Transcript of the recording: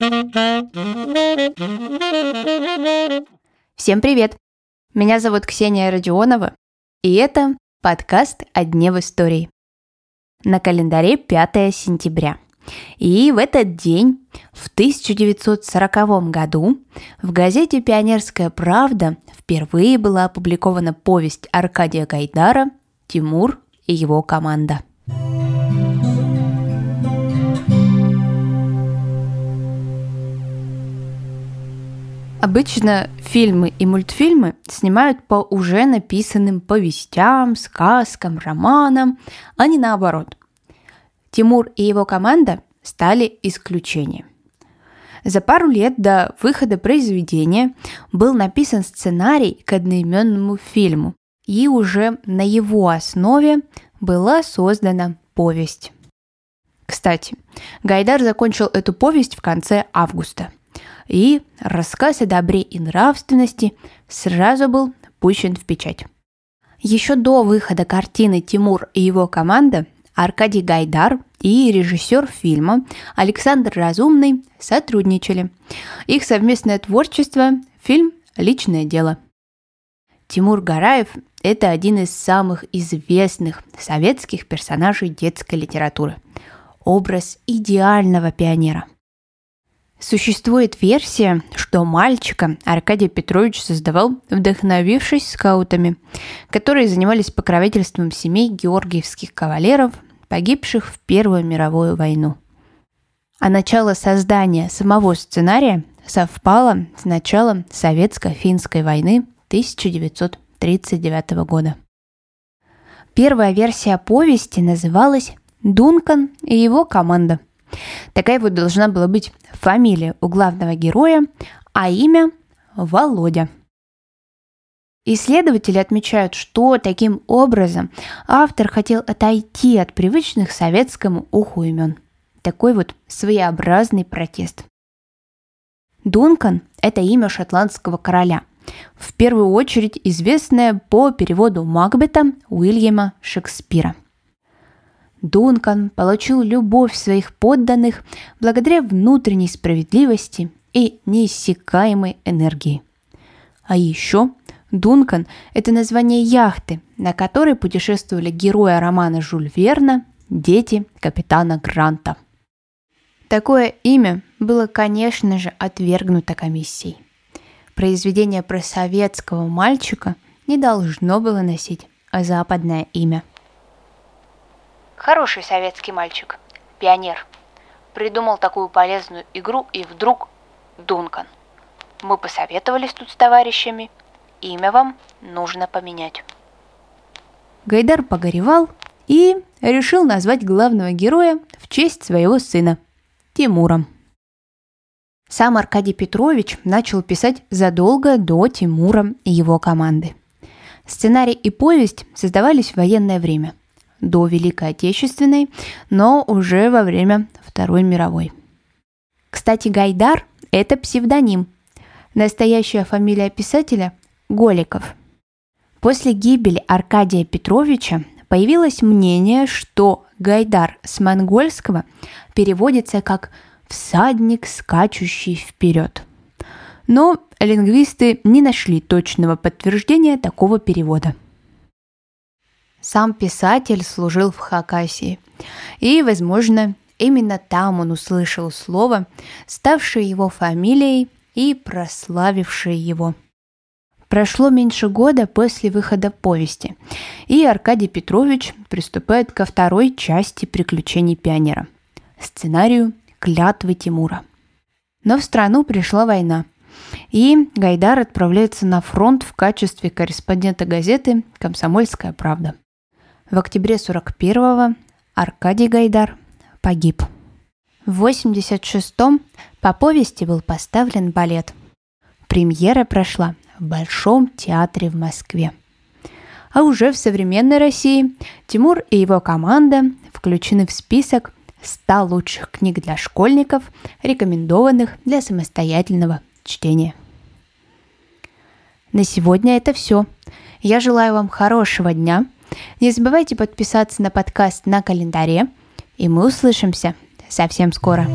Всем привет! Меня зовут Ксения Родионова, и это подкаст «О дне в истории». На календаре 5 сентября. И в этот день, в 1940 году, в газете «Пионерская правда» впервые была опубликована повесть Аркадия Гайдара «Тимур и его команда». Обычно фильмы и мультфильмы снимают по уже написанным повестям, сказкам, романам, а не наоборот. Тимур и его команда стали исключением. За пару лет до выхода произведения был написан сценарий к одноименному фильму, и уже на его основе была создана повесть. Кстати, Гайдар закончил эту повесть в конце августа – и рассказ о добре и нравственности сразу был пущен в печать. Еще до выхода картины «Тимур и его команда» Аркадий Гайдар и режиссер фильма Александр Разумный сотрудничали. Их совместное творчество – фильм «Личное дело». Тимур Гараев – это один из самых известных советских персонажей детской литературы. Образ идеального пионера – Существует версия, что мальчика Аркадий Петрович создавал, вдохновившись скаутами, которые занимались покровительством семей георгиевских кавалеров, погибших в Первую мировую войну. А начало создания самого сценария совпало с началом Советско-финской войны 1939 года. Первая версия повести называлась «Дункан и его команда», Такая вот должна была быть фамилия у главного героя, а имя Володя. Исследователи отмечают, что таким образом автор хотел отойти от привычных советскому уху имен. Такой вот своеобразный протест. Дункан – это имя шотландского короля, в первую очередь известное по переводу Макбета Уильяма Шекспира – Дункан получил любовь своих подданных благодаря внутренней справедливости и неиссякаемой энергии. А еще Дункан – это название яхты, на которой путешествовали герои романа Жюль Верна, дети капитана Гранта. Такое имя было, конечно же, отвергнуто комиссией. Произведение про советского мальчика не должно было носить западное имя – Хороший советский мальчик, пионер. Придумал такую полезную игру и вдруг Дункан. Мы посоветовались тут с товарищами. Имя вам нужно поменять. Гайдар погоревал и решил назвать главного героя в честь своего сына – Тимуром. Сам Аркадий Петрович начал писать задолго до Тимура и его команды. Сценарий и повесть создавались в военное время – до Великой Отечественной, но уже во время Второй мировой. Кстати, Гайдар – это псевдоним. Настоящая фамилия писателя – Голиков. После гибели Аркадия Петровича появилось мнение, что Гайдар с монгольского переводится как «всадник, скачущий вперед». Но лингвисты не нашли точного подтверждения такого перевода – сам писатель служил в Хакасии. И, возможно, именно там он услышал слово, ставшее его фамилией и прославившее его. Прошло меньше года после выхода повести, и Аркадий Петрович приступает ко второй части «Приключений пионера» – сценарию «Клятвы Тимура». Но в страну пришла война, и Гайдар отправляется на фронт в качестве корреспондента газеты «Комсомольская правда». В октябре 41-го Аркадий Гайдар погиб. В 86-м по повести был поставлен балет. Премьера прошла в Большом театре в Москве. А уже в современной России Тимур и его команда включены в список 100 лучших книг для школьников, рекомендованных для самостоятельного чтения. На сегодня это все. Я желаю вам хорошего дня – не забывайте подписаться на подкаст на календаре, и мы услышимся совсем скоро.